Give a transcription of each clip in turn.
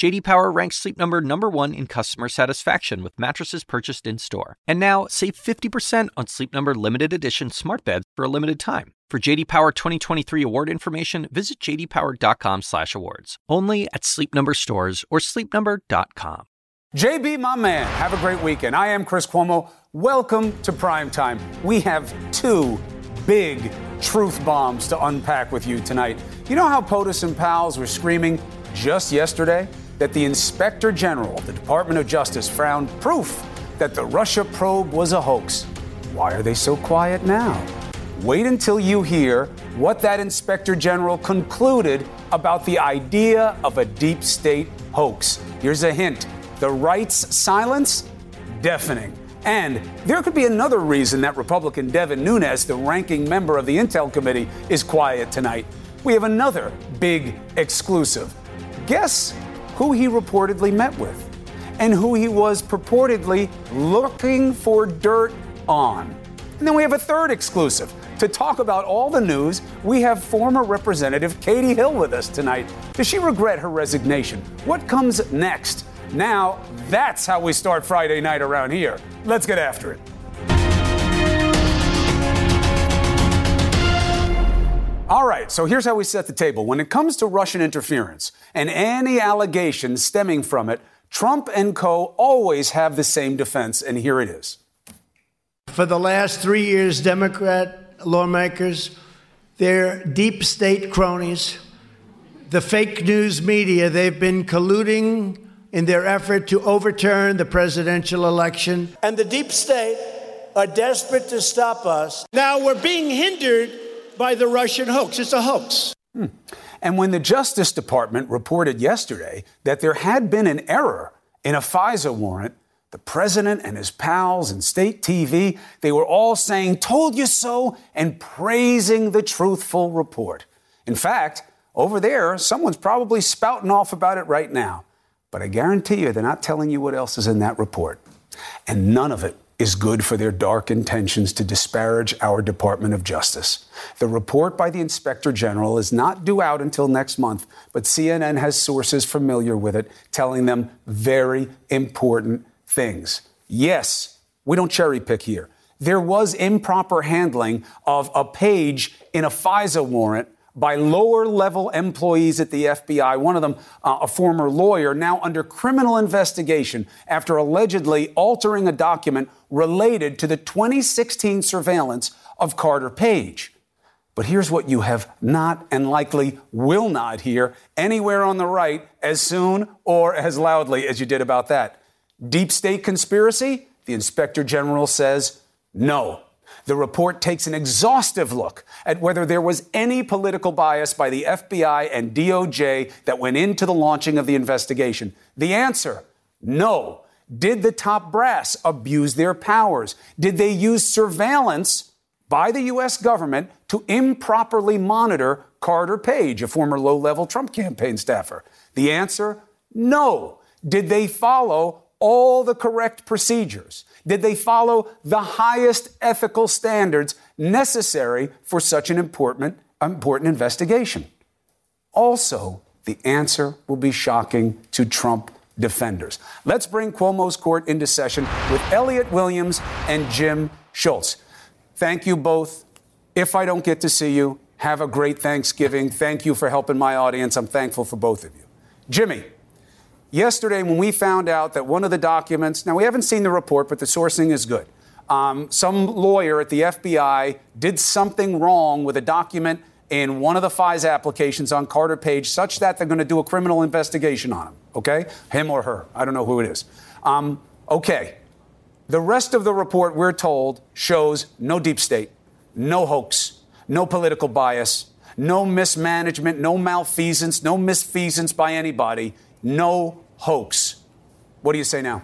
JD Power ranks Sleep Number number 1 in customer satisfaction with mattresses purchased in-store. And now, save 50% on Sleep Number limited edition smart beds for a limited time. For JD Power 2023 award information, visit jdpower.com/awards. Only at Sleep Number stores or sleepnumber.com. JB, my man, have a great weekend. I am Chris Cuomo. Welcome to Prime Time. We have two big truth bombs to unpack with you tonight. You know how POTUS and pals were screaming just yesterday that the Inspector General of the Department of Justice found proof that the Russia probe was a hoax? Why are they so quiet now? Wait until you hear what that inspector general concluded about the idea of a deep state hoax. Here's a hint the right's silence, deafening. And there could be another reason that Republican Devin Nunes, the ranking member of the Intel Committee, is quiet tonight. We have another big exclusive. Guess who he reportedly met with and who he was purportedly looking for dirt on. And then we have a third exclusive. To talk about all the news, we have former Representative Katie Hill with us tonight. Does she regret her resignation? What comes next? Now, that's how we start Friday night around here. Let's get after it. All right, so here's how we set the table. When it comes to Russian interference and any allegations stemming from it, Trump and co always have the same defense, and here it is. For the last three years, Democrat lawmakers, their deep state cronies, the fake news media, they've been colluding in their effort to overturn the presidential election. And the deep state are desperate to stop us. Now we're being hindered by the Russian hoax. It's a hoax. Hmm. And when the Justice Department reported yesterday that there had been an error in a FISA warrant, the president and his pals and state TV, they were all saying, told you so, and praising the truthful report. In fact, over there, someone's probably spouting off about it right now. But I guarantee you, they're not telling you what else is in that report. And none of it is good for their dark intentions to disparage our Department of Justice. The report by the Inspector General is not due out until next month, but CNN has sources familiar with it telling them very important things. Yes, we don't cherry pick here. There was improper handling of a page in a FISA warrant by lower level employees at the FBI, one of them uh, a former lawyer, now under criminal investigation after allegedly altering a document related to the 2016 surveillance of Carter Page. But here's what you have not and likely will not hear anywhere on the right as soon or as loudly as you did about that. Deep state conspiracy? The inspector general says no. The report takes an exhaustive look at whether there was any political bias by the FBI and DOJ that went into the launching of the investigation. The answer no. Did the top brass abuse their powers? Did they use surveillance by the U.S. government to improperly monitor Carter Page, a former low level Trump campaign staffer? The answer no. Did they follow all the correct procedures? Did they follow the highest ethical standards necessary for such an important, important investigation? Also, the answer will be shocking to Trump defenders. Let's bring Cuomo's court into session with Elliot Williams and Jim Schultz. Thank you both. If I don't get to see you, have a great Thanksgiving. Thank you for helping my audience. I'm thankful for both of you. Jimmy, Yesterday, when we found out that one of the documents, now we haven't seen the report, but the sourcing is good. Um, some lawyer at the FBI did something wrong with a document in one of the FISA applications on Carter Page, such that they're going to do a criminal investigation on him, okay? Him or her. I don't know who it is. Um, okay. The rest of the report, we're told, shows no deep state, no hoax, no political bias, no mismanagement, no malfeasance, no misfeasance by anybody no hoax. What do you say now?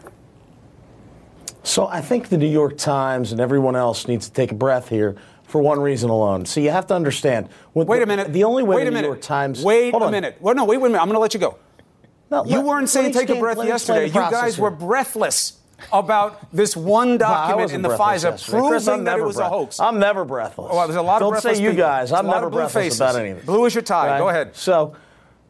So I think the New York Times and everyone else needs to take a breath here for one reason alone. So you have to understand. Wait a minute. The only way wait the a minute. New York Times. Wait a minute. Well, no, wait, wait a minute. I'm going to let you go. No, you let- weren't saying take a breath let me explain yesterday. You guys were breathless about this one document wasn't in the FISA yesterday. Proving I'm that it was a hoax. I'm never breathless. Well, there's a lot of Don't breathless say you people. guys. I'm never breathless faces. about anything. Blue is your tie. Right? Go ahead. So,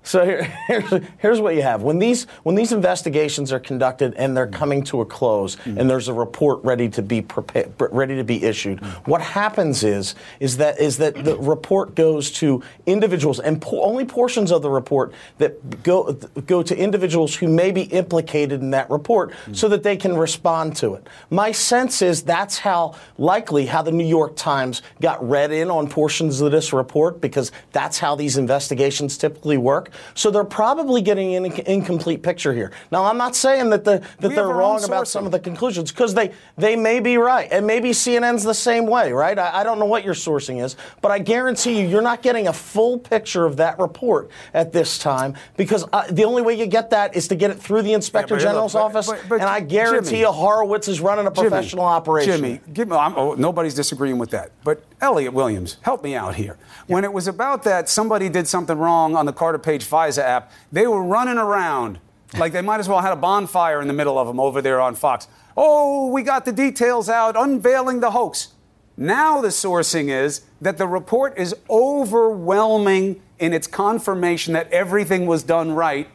so here, here's, here's what you have when these when these investigations are conducted and they're coming to a close Mm-hmm. and there's a report ready to be prepared, ready to be issued. Mm-hmm. What happens is is that is that the report goes to individuals and po- only portions of the report that go go to individuals who may be implicated in that report Mm-hmm. so that they can respond to it. My sense is that's how likely how the New York Times got read in on portions of this report because that's how these investigations typically work. So they're probably getting an inc- incomplete picture here. Now I'm not saying that the, that We they're wrong about some of the conclusions because they they may be right and maybe CNN's the same way, right? I, I don't know what your sourcing is, but I guarantee you you're not getting a full picture of that report at this time because uh, the only way you get that is to get it through the Inspector look, General's but- office, but- but and I guarantee Jimmy- you Horowitz is running a professional operation. Jimmy, give oh, nobody's disagreeing with that. But Elliot Williams, help me out here. When it was about that somebody did something wrong on the Carter Page FISA app, they were running around like they might as well had a bonfire in the middle of them over there on Fox. Oh, we got the details out, unveiling the hoax. Now the sourcing is that the report is overwhelming in its confirmation that everything was done right.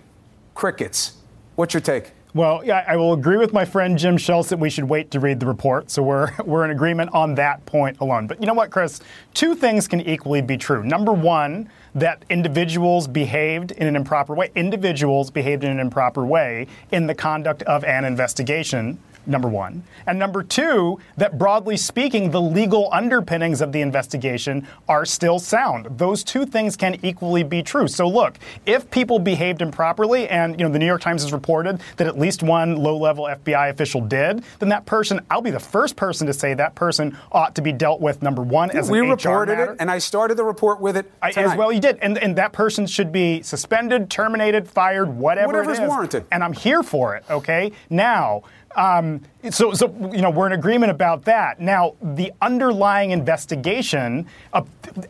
Crickets. What's your take? Well, yeah, I will agree with my friend Jim Schultz that we should wait to read the report. So we're we're in agreement on that point alone. But you know what, Chris? Two things can equally be true. Number one, that individuals behaved in an improper way. Individuals behaved in an improper way in the conduct of an investigation. Number one. And number two, that broadly speaking, the legal underpinnings of the investigation are still sound. Those two things can equally be true. So look, if people behaved improperly, and you know the New York Times has reported that at least one low-level FBI official did, then that person, I'll be the first person to say that person ought to be dealt with. Number one, as we an reported it, and I started the report with it I, as well, you did, and and that person should be suspended, terminated, fired, whatever Whatever's it is. warranted. And I'm here for it. Okay, now. Um, so, so you know, we're in agreement about that. Now, the underlying investigation, uh,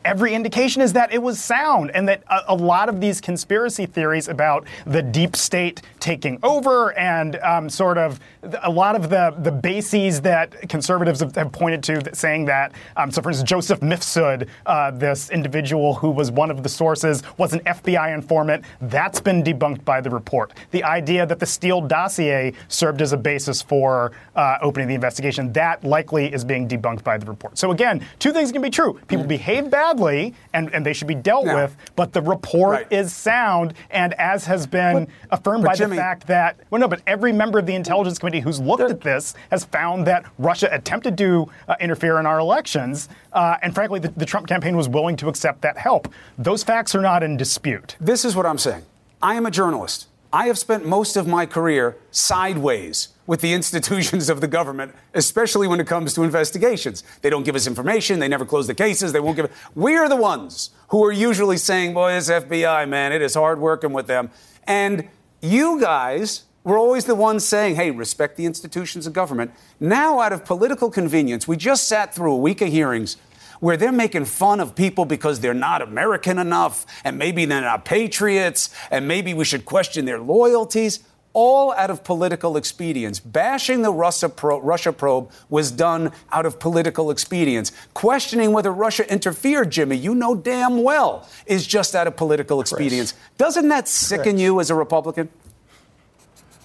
every indication is that it was sound, and that a, a lot of these conspiracy theories about the deep state taking over, and um, sort of a lot of the the bases that conservatives have, have pointed to, that saying that. Um, so, for instance, Joseph Mifsud, uh, this individual who was one of the sources, was an FBI informant. That's been debunked by the report. The idea that the Steele dossier served as a basis for uh, opening the investigation, that likely is being debunked by the report. So again, two things can be true. People behave badly, and, and they should be dealt Now- with, but the report Right. is sound, and as has been affirmed but by Jimmy- the fact that, well, no, but every member of the Intelligence Committee who's looked at this has found that Russia attempted to uh, interfere in our elections, uh, and frankly, the, the Trump campaign was willing to accept that help. Those facts are not in dispute. This is what I'm saying. I am a journalist. I have spent most of my career sideways with the institutions of the government, especially when it comes to investigations. They don't give us information. They never close the cases. They won't give it. We're the ones who are usually saying, boy, this FBI, man, it is hard working with them. And you guys were always the ones saying, hey, respect the institutions of government. Now, out of political convenience, we just sat through a week of hearings where they're making fun of people because they're not American enough, and maybe they're not patriots, and maybe we should question their loyalties, all out of political expedience. Bashing the Russia, pro- Russia probe was done out of political expedience. Questioning whether Russia interfered, Jimmy, you know damn well, is just out of political expedience. Doesn't that sicken you as a Republican?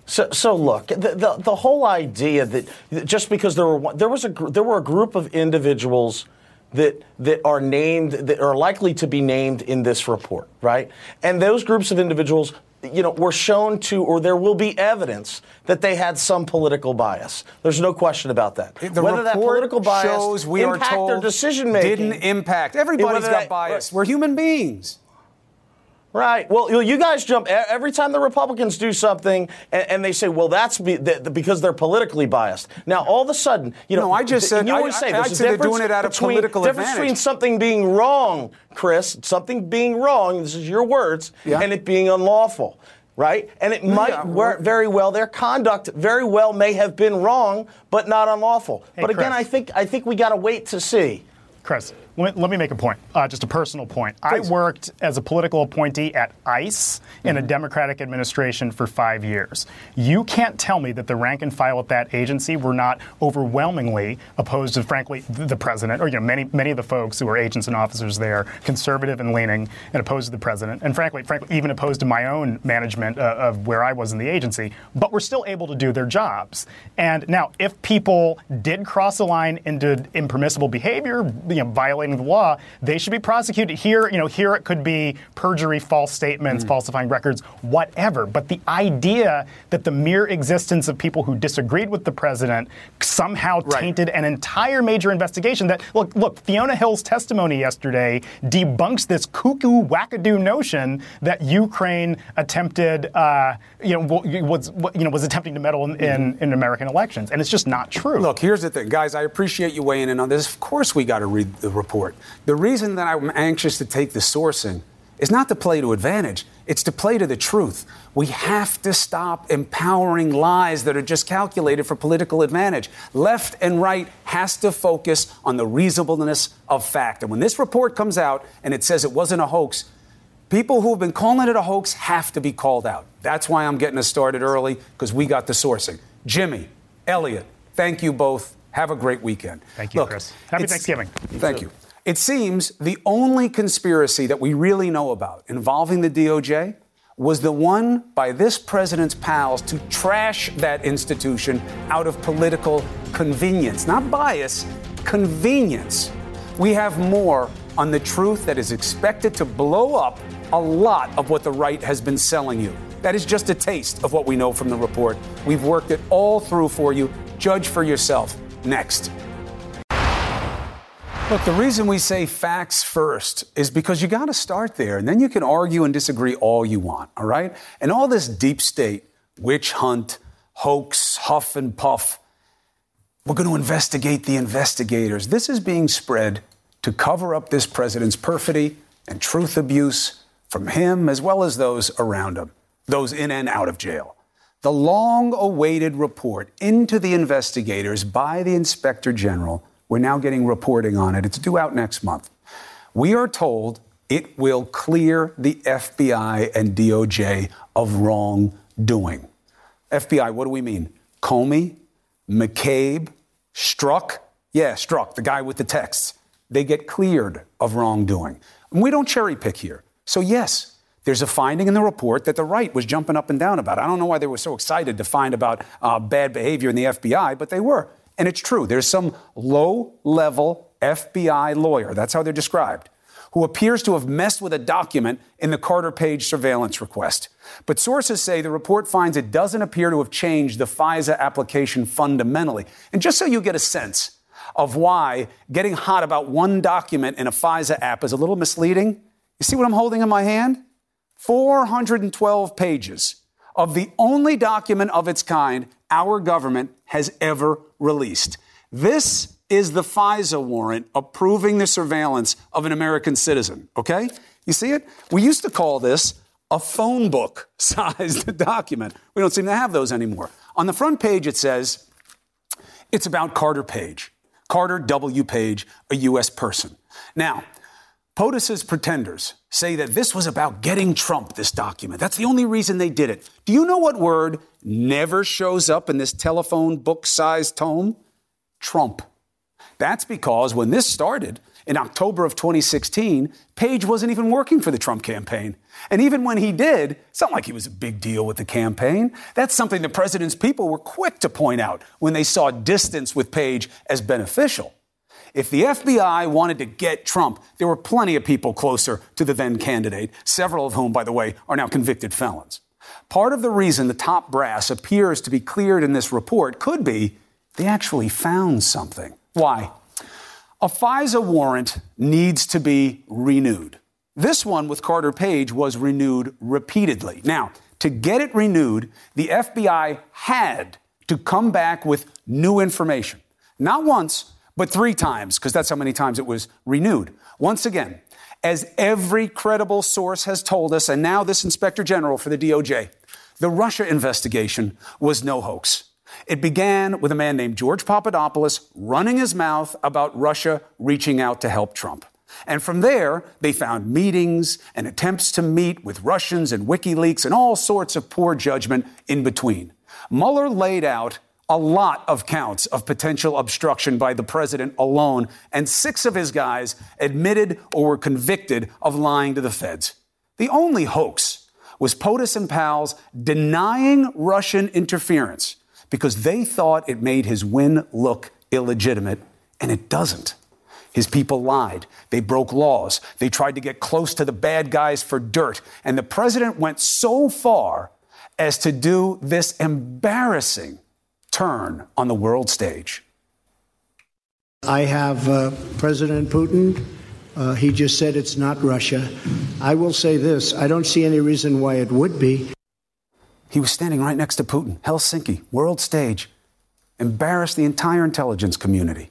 So, so look, the, the, the whole idea that that just because there were there was a there were a group of individuals that that are named that are likely to be named in this report, right? And those groups of individuals, you know, were shown to, or there will be evidence that they had some political bias. There's no question about that. The Whether that political bias shows we are impact told their decision making didn't impact. Everybody's got that- bias. We're human beings. Right. Well, you- you guys jump e- every time the Republicans do something, and, and they say, "Well, that's be, th- th- because they're politically biased." Now, all of a sudden, you know, No, I just th- said- you know I- what I say. I- There's I a said they're difference doing it out of between, political difference advantage. between something being wrong, Chris, something being wrong. This is your words, Yeah. and it being unlawful. Right, and it might yeah, wor- we're- very well their conduct very well may have been wrong, but not unlawful. Hey, but again, Chris. I think I think we got to wait to see. Chris, let me, let me make a point, uh, just a personal point. Please. I worked as a political appointee at ICE in a mm-hmm. Democratic administration for five years. You can't tell me that the rank and file at that agency were not overwhelmingly opposed to, frankly, the president, or you know, many many of the folks who were agents and officers there, conservative and leaning, and opposed to the president, and frankly, frankly, even opposed to my own management uh, of where I was in the agency. But we're still able to do their jobs. And now, if people did cross a line into impermissible behavior, you know, violating the law, they should be prosecuted. Here, you know, here it could be perjury, false statements, mm. falsifying records, whatever. But the idea that the mere existence of people who disagreed with the president somehow right. tainted an entire major investigation that look, look, Fiona Hill's testimony yesterday debunks this cuckoo wackadoo notion that Ukraine attempted, uh, you know, was you know was attempting to meddle in, in, mm-hmm. in American elections, and it's just not true. Look, here's the thing, guys. I appreciate you weighing in on this. Of course, we got to read the report. The reason that I'm anxious to take the sourcing is not to play to advantage, it's to play to the truth. We have to stop empowering lies that are just calculated for political advantage. Left and right has to focus on the reasonableness of fact. And when this report comes out and it says it wasn't a hoax, people who have been calling it a hoax have to be called out. That's why I'm getting us started early because we got the sourcing. Jimmy, Elliot, thank you both. Have a great weekend. Thank you, Look, Chris. Happy Thanksgiving. Thank you. It seems the only conspiracy that we really know about involving the DOJ was the one by this president's pals to trash that institution out of political convenience. Not bias, convenience. We have more on the truth that is expected to blow up a lot of what the right has been selling you. That is just a taste of what we know from the report. We've worked it all through for you. Judge for yourself. Next. Look, the reason we say facts first is because you got to start there, and then you can argue and disagree all you want, all right? And all this deep state, witch hunt, hoax, huff and puff, we're going to investigate the investigators. This is being spread to cover up this president's perfidy and truth abuse from him as well as those around him, those in and out of jail. The long awaited report into the investigators by the inspector general we're now getting reporting on it. It's due out next month. We are told it will clear the FBI and DOJ of wrongdoing. FBI, what do we mean? Comey, McCabe, Strzok? Yeah, Strzok, the guy with the texts. They get cleared of wrongdoing. And we don't cherry pick here. So, yes, there's a finding in the report that the right was jumping up and down about. I don't know why they were so excited to find about uh, bad behavior in the FBI, but they were. And it's true. There's some low level FBI lawyer, that's how they're described, who appears to have messed with a document in the Carter Page surveillance request. But sources say the report finds it doesn't appear to have changed the FISA application fundamentally. And just so you get a sense of why getting hot about one document in a FISA app is a little misleading, you see what I'm holding in my hand? 412 pages of the only document of its kind our government has ever released. This is the FISA warrant approving the surveillance of an American citizen, okay? You see it? We used to call this a phone book sized document. We don't seem to have those anymore. On the front page, it says it's about Carter Page, Carter W. Page, a U.S. person. Now, POTUS's pretenders say that this was about getting Trump, this document. That's the only reason they did it. Do you know what word never shows up in this telephone book sized tome? Trump. That's because when this started in October of 2016, Page wasn't even working for the Trump campaign. And even when he did, it's not like he was a big deal with the campaign. That's something the president's people were quick to point out when they saw distance with Page as beneficial. If the FBI wanted to get Trump, there were plenty of people closer to the then candidate, several of whom, by the way, are now convicted felons. Part of the reason the top brass appears to be cleared in this report could be they actually found something. Why? A FISA warrant needs to be renewed. This one with Carter Page was renewed repeatedly. Now, to get it renewed, the FBI had to come back with new information. Not once, but three times, because that's how many times it was renewed. Once again, as every credible source has told us, and now this inspector general for the DOJ, the Russia investigation was no hoax. It began with a man named George Papadopoulos running his mouth about Russia reaching out to help Trump. And from there, they found meetings and attempts to meet with Russians and WikiLeaks and all sorts of poor judgment in between. Mueller laid out a lot of counts of potential obstruction by the president alone, and six of his guys admitted or were convicted of lying to the feds. The only hoax was POTUS and pals denying Russian interference because they thought it made his win look illegitimate, and it doesn't. His people lied. They broke laws. They tried to get close to the bad guys for dirt. And the president went so far as to do this embarrassing turn on the world stage. I have uh, President Putin. Uh, he just said it's not Russia. I will say this I don't see any reason why it would be. He was standing right next to Putin, Helsinki, world stage, embarrassed the entire intelligence community,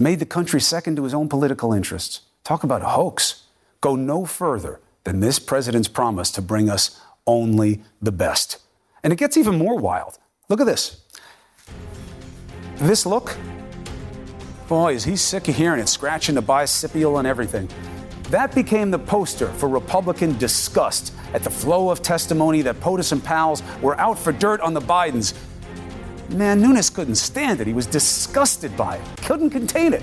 made the country second to his own political interests. Talk about a hoax. Go no further than this president's promise to bring us only the best. And it gets even more wild. Look at this. This look, boy, is he sick of hearing it, scratching the bicipial and everything. That became the poster for Republican disgust at the flow of testimony that POTUS and pals were out for dirt on the Bidens. Man, Nunes couldn't stand it. He was disgusted by it, couldn't contain it.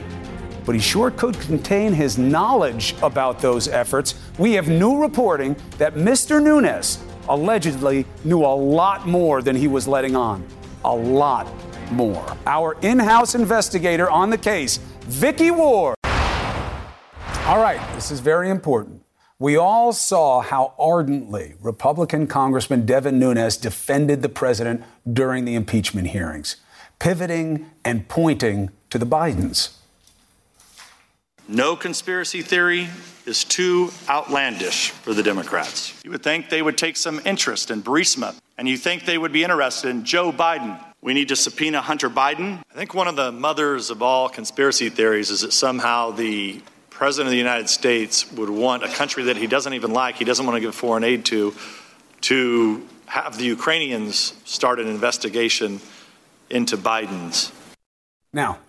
But he sure could contain his knowledge about those efforts. We have new reporting that Mr. Nunes allegedly knew a lot more than he was letting on. A lot more. Our in house investigator on the case, Vicky Ward. All right, this is very important. We all saw how ardently Republican Congressman Devin Nunes defended the president during the impeachment hearings, pivoting and pointing to the Bidens. No conspiracy theory is too outlandish for the Democrats. You would think they would take some interest in Burisma, and you think they would be interested in Joe Biden. We need to subpoena Hunter Biden. I think one of the mothers of all conspiracy theories is that somehow the President of the United States would want a country that he doesn't even like, he doesn't want to give foreign aid to, to have the Ukrainians start an investigation into Biden's. Now,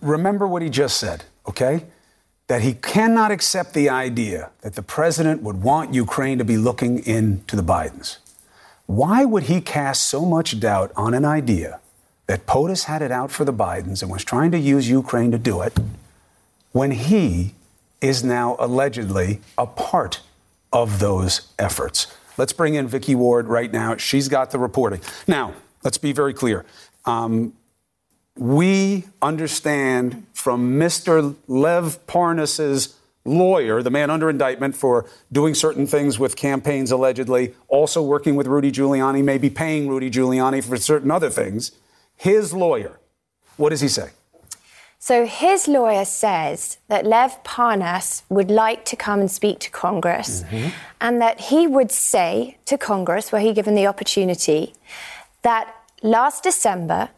remember what he just said, okay? That he cannot accept the idea that the president would want Ukraine to be looking into the Bidens. Why would he cast so much doubt on an idea that POTUS had it out for the Bidens and was trying to use Ukraine to do it? when he is now allegedly a part of those efforts. Let's bring in Vicky Ward right now. She's got the reporting. Now, let's be very clear. Um, we understand from Mr. Lev Parnas's lawyer, the man under indictment for doing certain things with campaigns allegedly, also working with Rudy Giuliani, maybe paying Rudy Giuliani for certain other things. His lawyer, what does he say? So his lawyer says that Lev Parnas would like to come and speak to Congress mm-hmm. and that he would say to Congress, were he given the opportunity, that last December,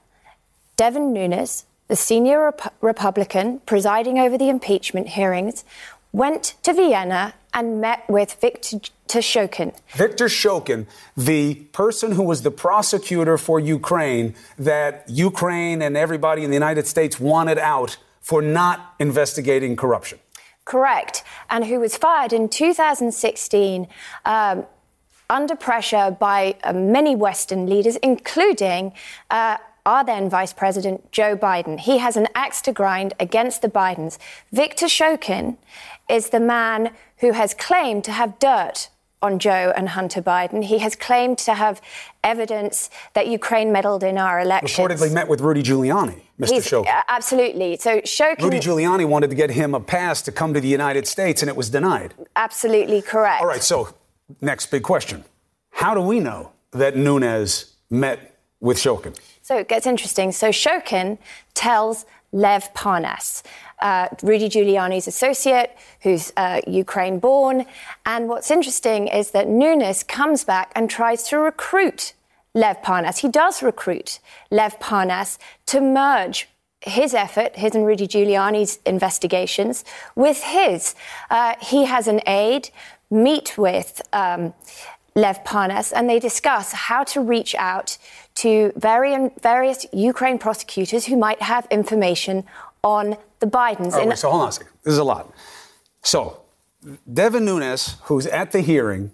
Devin Nunes, the senior Rep- Republican presiding over the impeachment hearings, went to Vienna and met with Viktor Shokin. Viktor Shokin, the person who was the prosecutor for Ukraine, that Ukraine and everybody in the United States wanted out for not investigating corruption. Correct. And who was fired in 2016 um, under pressure by uh, many Western leaders, including. Uh, our then Vice President Joe Biden. He has an axe to grind against the Bidens. Viktor Shokin is the man who has claimed to have dirt on Joe and Hunter Biden. He has claimed to have evidence that Ukraine meddled in our elections. Reportedly met with Rudy Giuliani, Mr. He's, Shokin. Uh, absolutely. So Shokin. Rudy Giuliani wanted to get him a pass to come to the United States, and it was denied. Absolutely correct. All right. So next big question: How do we know that Nunes met with Shokin? So it gets interesting. So Shokin tells Lev Parnas uh, Rudy Giuliani's associate, who's uh, Ukraine born. And what's interesting is that Nunes comes back and tries to recruit Lev Parnas. He does recruit Lev Parnas to merge his effort, his and Rudy Giuliani's investigations, with his. Uh, he has an aide meet with um, Lev Parnas, and they discuss how to reach out to various Ukraine prosecutors who might have information on the Bidens. Right, wait, so hold on a second. This is a lot. So, Devin Nunes, who's at the hearing,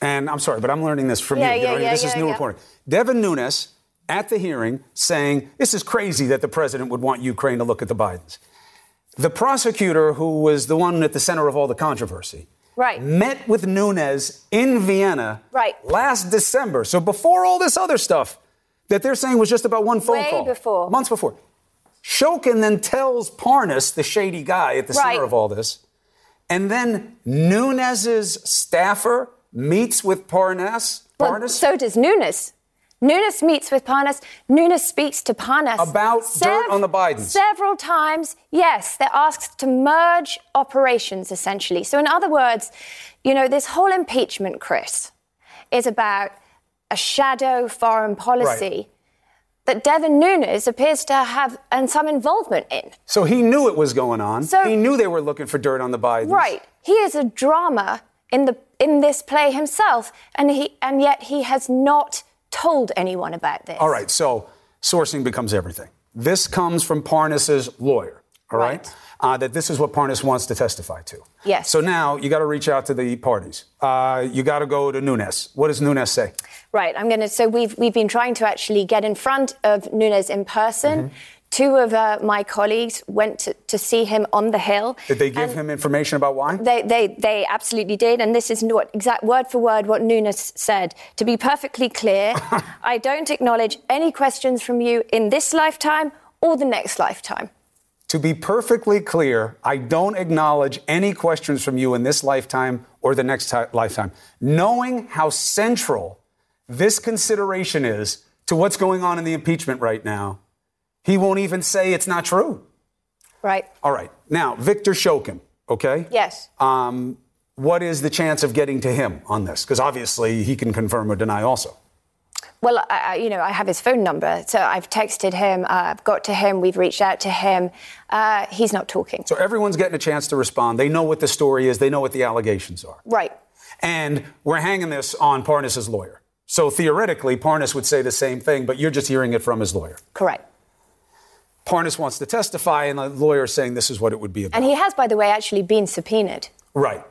and I'm sorry, but I'm learning this from yeah, you. Yeah, you know, yeah, this yeah, is new yeah. reporting. Devin Nunes at the hearing saying this is crazy that the president would want Ukraine to look at the Bidens. The prosecutor, who was the one at the center of all the controversy, right. met with Nunes in Vienna right. last December. So before all this other stuff that they're saying was just about one phone Way call. before. Months before. Shokin then tells Parnas, the shady guy at the right. center of all this, and then Nunes's staffer meets with Parnas. Well, so does Nunes. Nunes meets with Parnas. Nunes speaks to Parnas about dirt on the Bidens. Several times, yes. They're asked to merge operations, essentially. So, in other words, you know, this whole impeachment, Chris, is about a shadow foreign policy. Right. That Devin Nunes appears to have and some involvement in. So he knew it was going on. So- he knew they were looking for dirt on the Bidens. Right. He is a drama in the in this play himself, and he and yet he has not told anyone about this. All right, so sourcing becomes everything. This comes from Parnas's lawyer, all right? Right. Uh, that this is what Parnas wants to testify to. Yes. So now you got to reach out to the parties. Uh, you got to go to Nunes. What does Nunes say? Right. I'm going to. So we've we've been trying to actually get in front of Nunes in person. Mm-hmm. Two of uh, my colleagues went to, to see him on the Hill. Did they give him information about why? They, they, they absolutely did. And this is not exact word for word what Nunes said. To be perfectly clear, I don't acknowledge any questions from you in this lifetime or the next lifetime. To be perfectly clear, I don't acknowledge any questions from you in this lifetime or the next ti- lifetime. Knowing how central this consideration is to what's going on in the impeachment right now, he won't even say it's not true. Right. All right. Now, Viktor Shokin, okay? Yes. Um, what is the chance of getting to him on this? Because obviously he can confirm or deny also. Well, I, you know, I have his phone number, so I've texted him. Uh, I've got to him. We've reached out to him. Uh, he's not talking. So everyone's getting a chance to respond. They know what the story is, they know what the allegations are. Right. And we're hanging this on Parnas's lawyer. So theoretically, Parnas would say the same thing, but you're just hearing it from his lawyer. Correct. Parnas wants to testify, and the lawyer is saying this is what it would be about. And he has, by the way, actually been subpoenaed. right.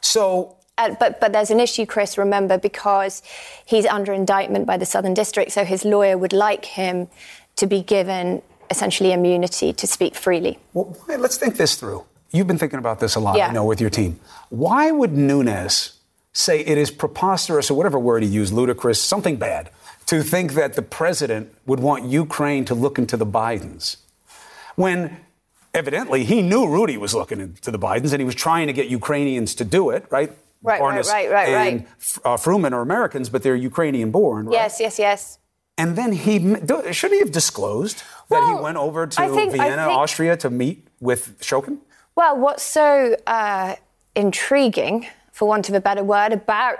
So Uh, but but there's an issue, Chris. Remember, because he's under indictment by the Southern District, so his lawyer would like him to be given essentially immunity to speak freely. Well, let's think this through. You've been thinking about this a lot, Yeah. I know, with your team. Why would Nunes say it is preposterous, or whatever word he used, ludicrous, something bad, to think that the president would want Ukraine to look into the Bidens? When evidently he knew Rudy was looking into the Bidens and he was trying to get Ukrainians to do it, right? Right, right, right, right, and right. uh, Fruman are Americans, but they're Ukrainian born, right? Yes, yes, yes. And then he shouldn't he have disclosed that he went over to think- Vienna, think- Austria, to meet with Shokin? Well, what's so uh, intriguing, for want of a better word, about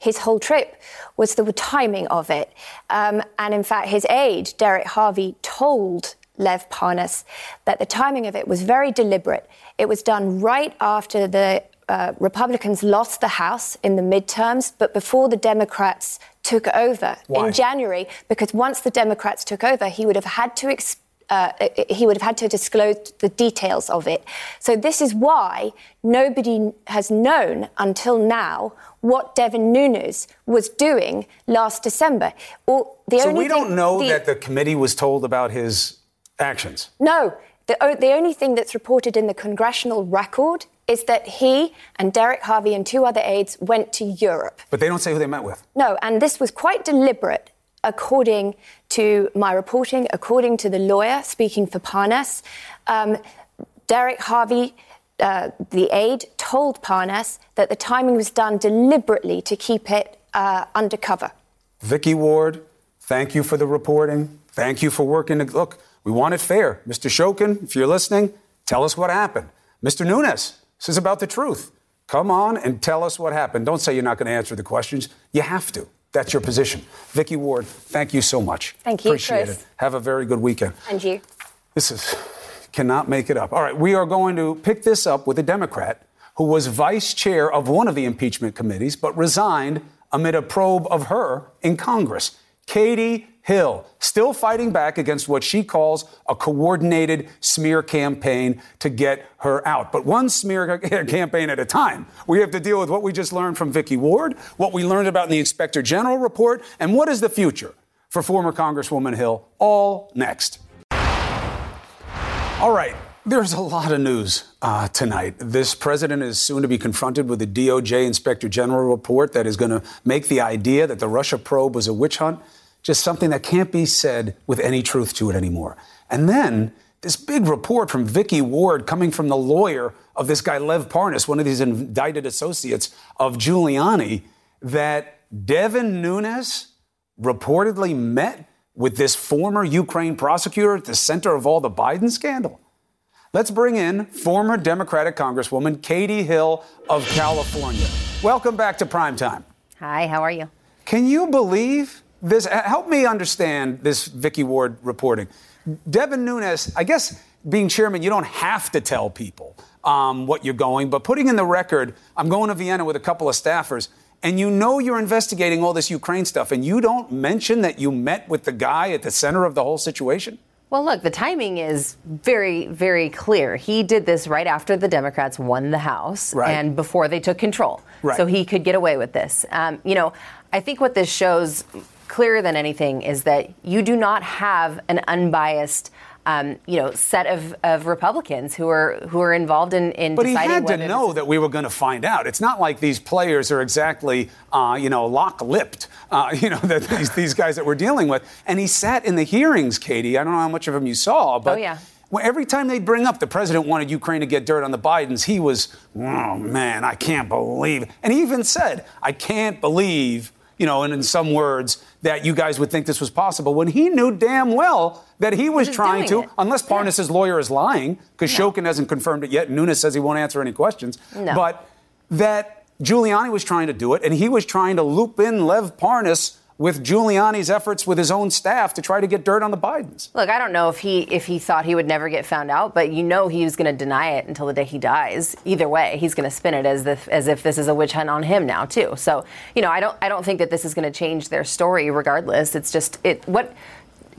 his whole trip was the timing of it. Um, and in fact, his aide, Derek Harvey, told Lev Parnas that the timing of it was very deliberate. It was done right after the uh, Republicans lost the House in the midterms, but before the Democrats took over Why? in January, because once the Democrats took over, he would have had to. Ex- uh, he would have had to disclose the details of it. So this is why nobody has known until now what Devin Nunes was doing last December. Or the So only we don't thing- know the- that the committee was told about his actions. No, the, the only thing that's reported in the congressional record is that he and Derek Harvey and two other aides went to Europe. But they don't say who they met with. No, and this was quite deliberate, according to my reporting, according to the lawyer speaking for Parnas. Um, Derek Harvey, uh, the aide, told Parnas that the timing was done deliberately to keep it uh, undercover. Vicky Ward, thank you for the reporting. Thank you for working. To, look, we want it fair. Mr. Shokin, if you're listening, tell us what happened. Mr. Nunes, this is about the truth. Come on and tell us what happened. Don't say you're not going to answer the questions. You have to. That's your position. Vicky Ward, thank you so much. Thank you, Appreciate Chris. it. Have a very good weekend. And you? This is cannot make it up. All right, we are going to pick this up with a Democrat who was vice chair of one of the impeachment committees but resigned amid a probe of her in Congress. Katie Hill still fighting back against what she calls a coordinated smear campaign to get her out. But one smear campaign at a time. We have to deal with what we just learned from Vicky Ward, what we learned about in the Inspector General report, and what is the future for former Congresswoman Hill. All next. All right. There's a lot of news uh, tonight. This president is soon to be confronted with a DOJ Inspector General report that is going to make the idea that the Russia probe was a witch hunt just something that can't be said with any truth to it anymore. And then this big report from Vicky Ward coming from the lawyer of this guy Lev Parnas, one of these indicted associates of Giuliani, that Devin Nunes reportedly met with this former Ukraine prosecutor at the center of all the Biden scandal. Let's bring in former Democratic Congresswoman Katie Hill of California. Welcome back to Primetime. Hi, how are you? Can you believe this? Help me understand this Vicky Ward reporting. Devin Nunes, I guess being chairman, you don't have to tell people um, what you're going, but putting in the record, I'm going to Vienna with a couple of staffers, and you know you're investigating all this Ukraine stuff, and you don't mention that you met with the guy at the center of the whole situation? Well, look, the timing is very, very clear. He did this right after the Democrats won the House right. and before they took control. Right. So he could get away with this. Um, you know, I think what this shows clearer than anything is that you do not have an unbiased um, you know, set of, of Republicans who are who are involved in, in but deciding. He had to know that we were going to find out. It's not like these players are exactly, uh, you know, lock-lipped. Uh, you know, that these these guys that we're dealing with. And he sat in the hearings, Katie. I don't know how much of them you saw, but. Oh, yeah. Well, every time they bring up the president wanted Ukraine to get dirt on the Bidens, he was, oh man, I can't believe. And he even said, I can't believe you know, and in some words, that you guys would think this was possible when he knew damn well that he was, trying to, it. unless Parnas's yeah. lawyer is lying, because no. Shokin hasn't confirmed it yet, and Nunes says he won't answer any questions. No. But that Giuliani was trying to do it, and he was trying to loop in Lev Parnas with Giuliani's efforts with his own staff to try to get dirt on the Bidens. Look, I don't know if he if he thought he would never get found out, but you know he was going to deny it until the day he dies. Either way, he's going to spin it as if as if this is a witch hunt on him now too. So you know, I don't I don't think that this is going to change their story. Regardless, it's just it what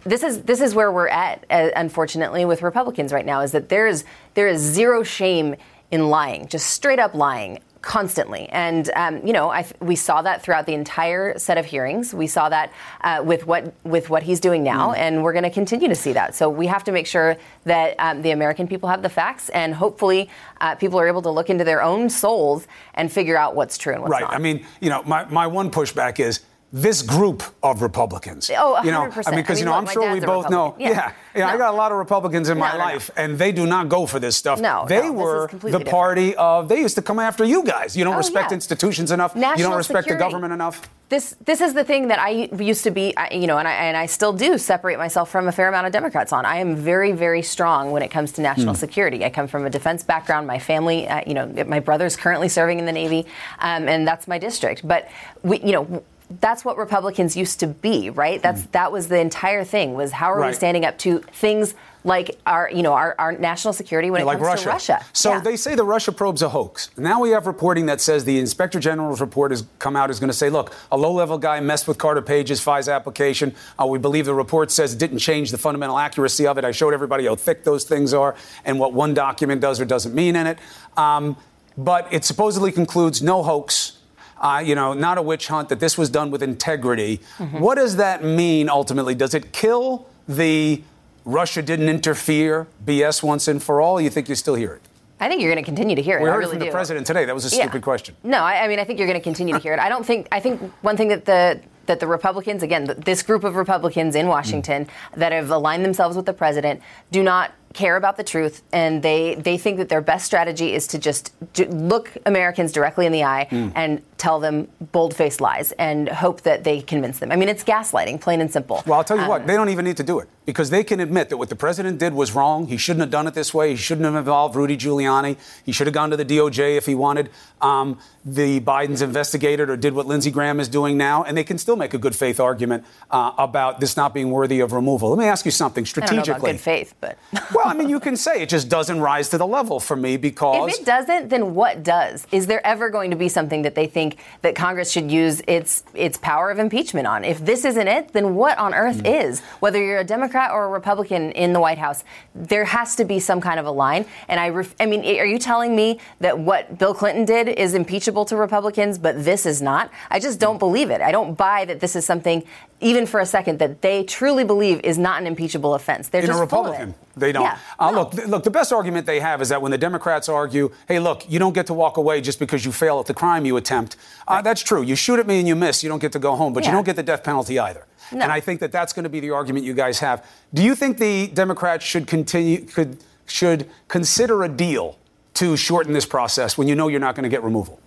this is this is where we're at, uh, unfortunately, with Republicans right now. Is that there is there is zero shame in lying, just straight up lying constantly. And, um, you know, I, we saw that throughout the entire set of hearings. We saw that uh, with, what, with what he's doing now, mm. and we're going to continue to see that. So we have to make sure that um, the American people have the facts, and hopefully uh, people are able to look into their own souls and figure out what's true and what's right. not. Right. I mean, you know, my, my one pushback is this group of Republicans. Oh, 100%. You know, I mean, because, you know, I'm sure we both know. Yeah. Yeah. yeah no. I got a lot of Republicans in my no, no, life, and they do not go for this stuff. No. They were the party different. of, they used to come after you guys. You don't oh, respect yeah. institutions enough. National you don't respect security. the government enough. This, this is the thing that I used to be, you know, and I, and I still do separate myself from a fair amount of Democrats on. I am very, very strong when it comes to national mm. security. I come from a defense background. My family, uh, you know, my brother's currently serving in the Navy, um, and that's my district. But we, you know, that's what Republicans used to be, right? That's mm. that was the entire thing was how are right. we standing up to things like our you know our, our national security when yeah, it like comes Russia. to Russia. So yeah. they say the Russia probe's a hoax. Now we have reporting that says the Inspector General's report has come out is going to say, look, a low-level guy messed with Carter Page's FISA application. Uh, we believe the report says it didn't change the fundamental accuracy of it. I showed everybody how thick those things are and what one document does or doesn't mean in it. Um, but it supposedly concludes no hoax uh, you know, not a witch hunt, that this was done with integrity. Mm-hmm. What does that mean ultimately? Does it kill the Russia didn't interfere BS once and for all? you think you still hear it? I think you're going to continue to hear it. We heard I really from do. the president today. That was a stupid yeah. question. No, I, I, mean I think you're going to continue to hear it. I don't think. I think one thing that the that the Republicans, again, this group of Republicans in Washington mm. that have aligned themselves with the president, do not care about the truth, and they they think that their best strategy is to just look Americans directly in the eye mm. and tell them bold-faced lies and hope that they convince them. I mean, it's gaslighting, plain and simple. Well, I'll tell you um, what, they don't even need to do it because they can admit that what the president did was wrong. He shouldn't have done it this way. He shouldn't have involved Rudy Giuliani. He should have gone to the DOJ if he wanted. Um, the Bidens investigated or did what Lindsey Graham is doing now, and they can still make a good faith argument uh, about this not being worthy of removal. Let me ask you something strategically. I don't know about good faith, but. Well, I mean, you can say it just doesn't rise to the level for me because. If it doesn't, then what does? Is there ever going to be something that they think that Congress should use its its power of impeachment on? If this isn't it, then what on earth mm. is? Whether you're a Democrat or a Republican in the White House, there has to be some kind of a line. And I, ref- I mean, are you telling me that what Bill Clinton did is impeachable to Republicans, but this is not? I just don't believe it. I don't buy that this is something even for a second that they truly believe is not an impeachable offense. They're in just a Republican. They don't. Yeah, uh, no. Look, th- look. The best argument they have is that when the Democrats argue, "Hey, look, you don't get to walk away just because you fail at the crime you attempt," uh, right. that's true. You shoot at me and you miss, you don't get to go home, but yeah. you don't get the death penalty either. No. And I think that that's going to be the argument you guys have. Do you think the Democrats should continue could should consider a deal to shorten this process when you know you're not going to get removal?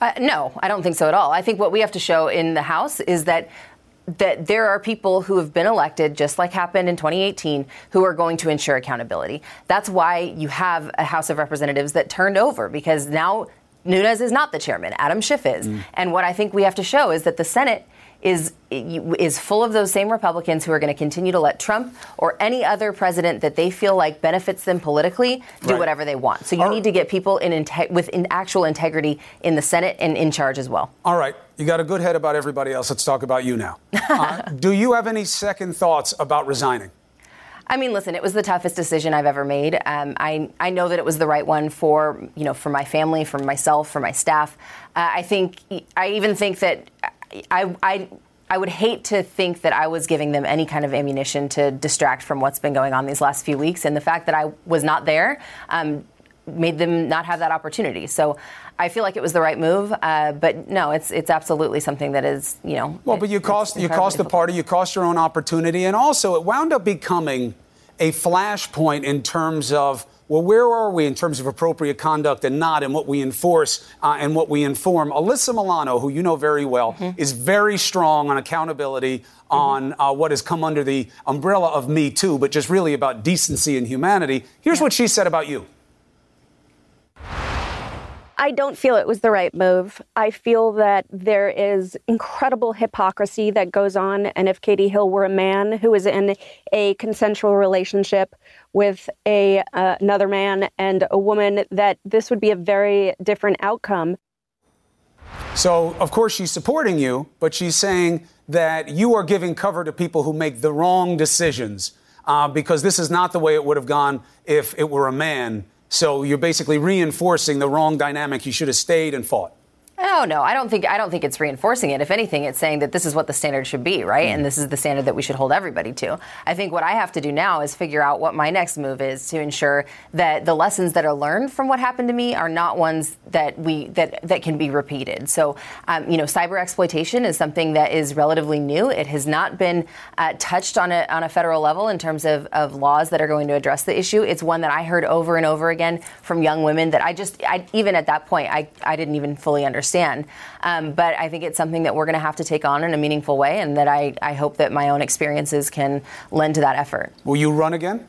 Uh, no, I don't think so at all. I think what we have to show in the House is that that there are people who have been elected, just like happened in 2018, who are going to ensure accountability. That's why you have a House of Representatives that turned over because now Nunes is not the chairman, Adam Schiff is. Mm. And what I think we have to show is that the Senate is is full of those same Republicans who are going to continue to let Trump or any other president that they feel like benefits them politically do right. whatever they want. So you need to get people in with in actual integrity in the Senate and in charge as well. All right, you got a good head about everybody else. Let's talk about you now. Uh, do you have any second thoughts about resigning? I mean, listen, it was the toughest decision I've ever made. Um, I, I know that it was the right one for, you know, for my family, for myself, for my staff. Uh, I think, I even think that I, I, I would hate to think that I was giving them any kind of ammunition to distract from what's been going on these last few weeks. And the fact that I was not there um, made them not have that opportunity. So I feel like it was the right move. Uh, but no, it's it's absolutely something that is you know. Well, but you cost you cost the party, you cost your own opportunity, and also it wound up becoming a flashpoint in terms of well, where are we in terms of appropriate conduct and not, and what we enforce uh, and what we inform? Alyssa Milano, who you know very well, mm-hmm. is very strong on accountability, mm-hmm. on uh, what has come under the umbrella of Me Too, but just really about decency and humanity. Here's yeah. what she said about you. I don't feel it was the right move. I feel that there is incredible hypocrisy that goes on. And if Katie Hill were a man who is in a consensual relationship with a uh, another man and a woman, that this would be a very different outcome. So, of course, she's supporting you, but she's saying that you are giving cover to people who make the wrong decisions uh, because this is not the way it would have gone if it were a man so you're basically reinforcing the wrong dynamic. You should have stayed and fought. Oh no, I don't think I don't think it's reinforcing it. If anything, it's saying that this is what the standard should be, right? Mm. And this is the standard that we should hold everybody to. I think what I have to do now is figure out what my next move is to ensure that the lessons that are learned from what happened to me are not ones that we that that can be repeated. So, um, you know, cyber exploitation is something that is relatively new. It has not been uh, touched on a on a federal level in terms of, of laws that are going to address the issue. It's one that I heard over and over again from young women that I just I, even at that point I I didn't even fully understand understand. Um, but I think it's something that we're going to have to take on in a meaningful way, and that I, I hope that my own experiences can lend to that effort. Will you run again?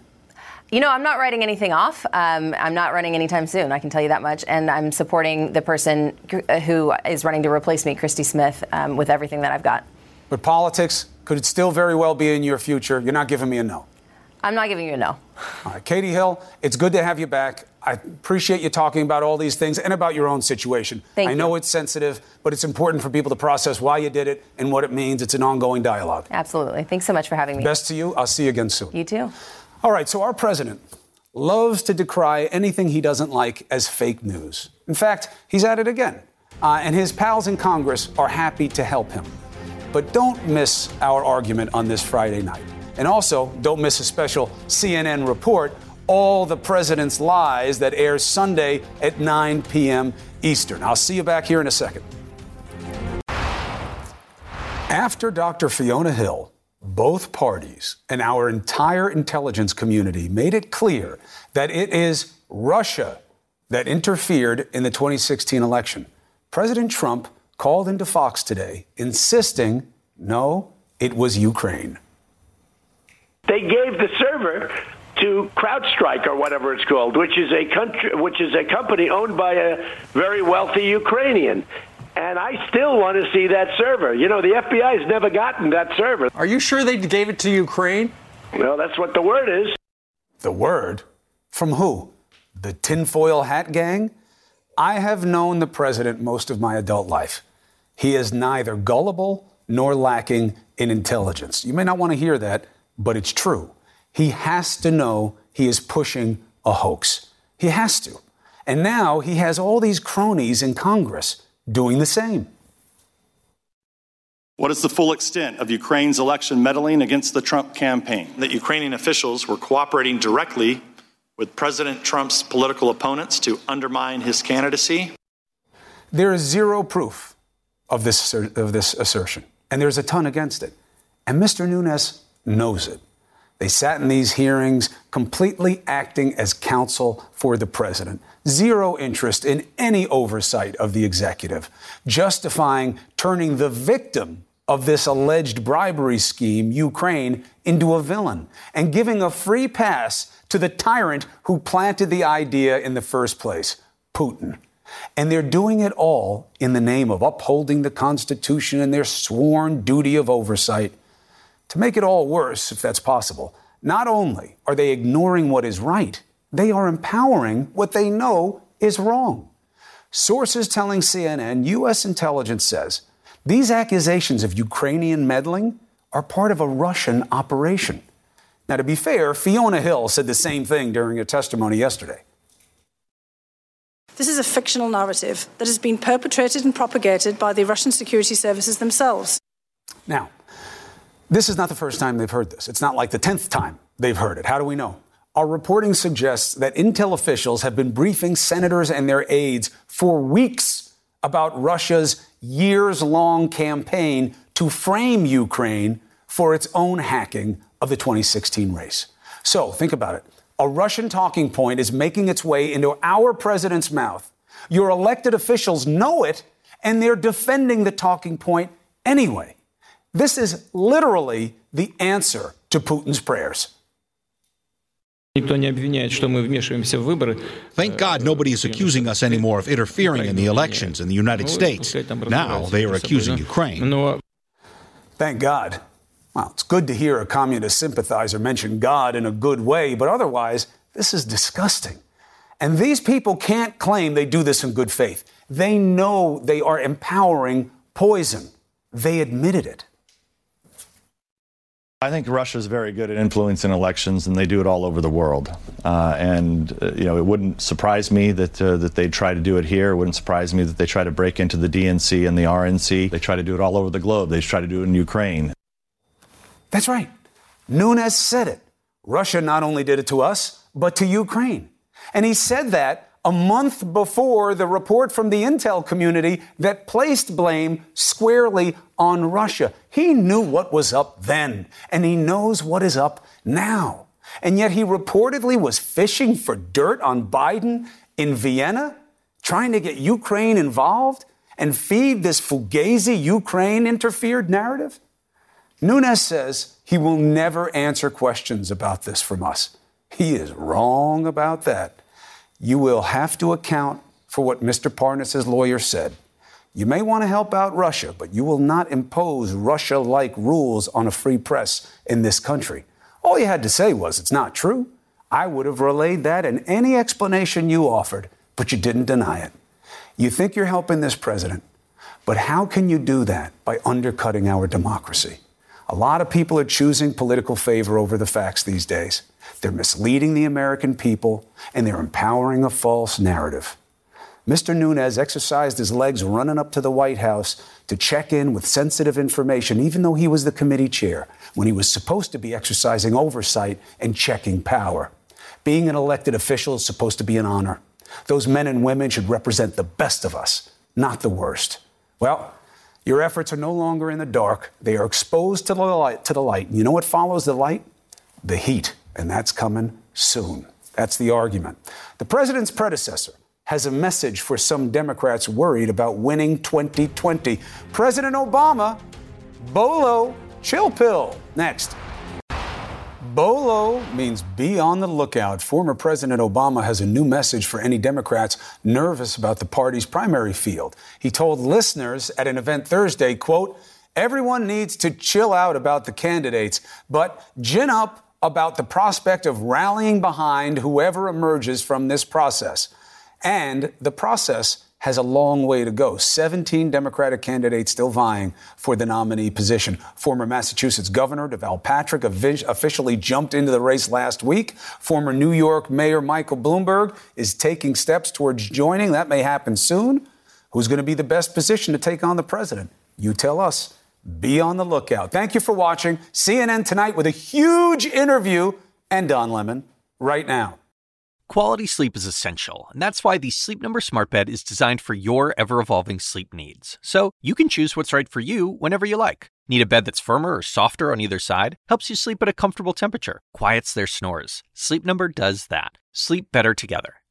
You know, I'm not writing anything off. Um, I'm not running anytime soon. I can tell you that much. And I'm supporting the person who is running to replace me, Christy Smith, um, with everything that I've got. But politics could it still very well be in your future. You're not giving me a no. I'm not giving you a no. All right, Katie Hill, it's good to have you back. I appreciate you talking about all these things and about your own situation. Thank I know it's sensitive, but it's important for people to process why you did it and what it means. It's an ongoing dialogue. Absolutely. Thanks so much for having me. Best to you. I'll see you again soon. You too. All right, so our president loves to decry anything he doesn't like as fake news. In fact, he's at it again. Uh, and his pals in Congress are happy to help him. But don't miss our argument on this Friday night. And also, don't miss a special CNN report all the President's Lies that airs Sunday at 9 p.m. Eastern. I'll see you back here in a second. After Dr. Fiona Hill, both parties and our entire intelligence community made it clear that it is Russia that interfered in the 2016 election. President Trump called into Fox today, insisting no, it was Ukraine. They gave the server to CrowdStrike or whatever it's called, which is a country, which is a company owned by a very wealthy Ukrainian. And I still want to see that server. You know, the FBI has never gotten that server. Are you sure they gave it to Ukraine? Well, that's what the word is. The word? From who? The tinfoil hat gang? I have known the president most of my adult life. He is neither gullible nor lacking in intelligence. You may not want to hear that, but it's true. He has to know he is pushing a hoax. He has to. And now he has all these cronies in Congress doing the same. What is the full extent of Ukraine's election meddling against the Trump campaign? That Ukrainian officials were cooperating directly with President Trump's political opponents to undermine his candidacy? There is zero proof of this, of this assertion, and there's a ton against it. And Mr. Nunes knows it. They sat in these hearings completely acting as counsel for the president. Zero interest in any oversight of the executive, justifying turning the victim of this alleged bribery scheme, Ukraine, into a villain and giving a free pass to the tyrant who planted the idea in the first place, Putin. And they're doing it all in the name of upholding the Constitution and their sworn duty of oversight. To make it all worse, if that's possible, not only are they ignoring what is right, they are empowering what they know is wrong. Sources telling CNN U.S. intelligence says these accusations of Ukrainian meddling are part of a Russian operation. Now, to be fair, Fiona Hill said the same thing during a testimony yesterday. This is a fictional narrative that has been perpetrated and propagated by the Russian security services themselves. Now, this is not the first time they've heard this. It's not like the 10th time they've heard it. How do we know? Our reporting suggests that intel officials have been briefing senators and their aides for weeks about Russia's years long campaign to frame Ukraine for its own hacking of the 2016 race. So think about it. A Russian talking point is making its way into our president's mouth. Your elected officials know it, and they're defending the talking point anyway. This is literally the answer to Putin's prayers. Thank God nobody is accusing us anymore of interfering in the elections in the United States. Now they are accusing Ukraine. Thank God. Well, it's good to hear a communist sympathizer mention God in a good way, but otherwise, this is disgusting. And these people can't claim they do this in good faith. They know they are empowering poison. They admitted it. I think Russia is very good at influencing elections, and they do it all over the world. Uh, and uh, you know, it wouldn't surprise me that uh, that they try to do it here. It wouldn't surprise me that they try to break into the DNC and the RNC. They try to do it all over the globe. They try to do it in Ukraine. That's right. Nunes said it. Russia not only did it to us, but to Ukraine. And he said that a month before the report from the intel community that placed blame squarely on Russia. He knew what was up then, and he knows what is up now. And yet he reportedly was fishing for dirt on Biden in Vienna, trying to get Ukraine involved and feed this Fugazi Ukraine interfered narrative. Nunes says he will never answer questions about this from us. He is wrong about that. You will have to account for what Mr. Parnas' lawyer said. You may want to help out Russia, but you will not impose Russia like rules on a free press in this country. All you had to say was, it's not true. I would have relayed that in any explanation you offered, but you didn't deny it. You think you're helping this president, but how can you do that by undercutting our democracy? A lot of people are choosing political favor over the facts these days. They're misleading the American people and they're empowering a false narrative. Mr. Nunes exercised his legs running up to the White House to check in with sensitive information, even though he was the committee chair, when he was supposed to be exercising oversight and checking power. Being an elected official is supposed to be an honor. Those men and women should represent the best of us, not the worst. Well, your efforts are no longer in the dark. They are exposed to the light. To the light. You know what follows the light? The heat, and that's coming soon. That's the argument. The president's predecessor has a message for some Democrats worried about winning 2020. President Obama, Bolo, chill pill. Next. BOLO means be on the lookout. Former President Obama has a new message for any Democrats nervous about the party's primary field. He told listeners at an event Thursday, quote, everyone needs to chill out about the candidates, but gin up about the prospect of rallying behind whoever emerges from this process. And the process has a long way to go. 17 Democratic candidates still vying for the nominee position. Former Massachusetts Governor Deval Patrick officially jumped into the race last week. Former New York Mayor Michael Bloomberg is taking steps towards joining. That may happen soon. Who's going to be the best position to take on the president? You tell us. Be on the lookout. Thank you for watching. CNN tonight with a huge interview and Don Lemon right now. Quality sleep is essential, and that's why the Sleep Number Smart Bed is designed for your ever evolving sleep needs. So you can choose what's right for you whenever you like. Need a bed that's firmer or softer on either side? Helps you sleep at a comfortable temperature, quiets their snores. Sleep Number does that. Sleep better together.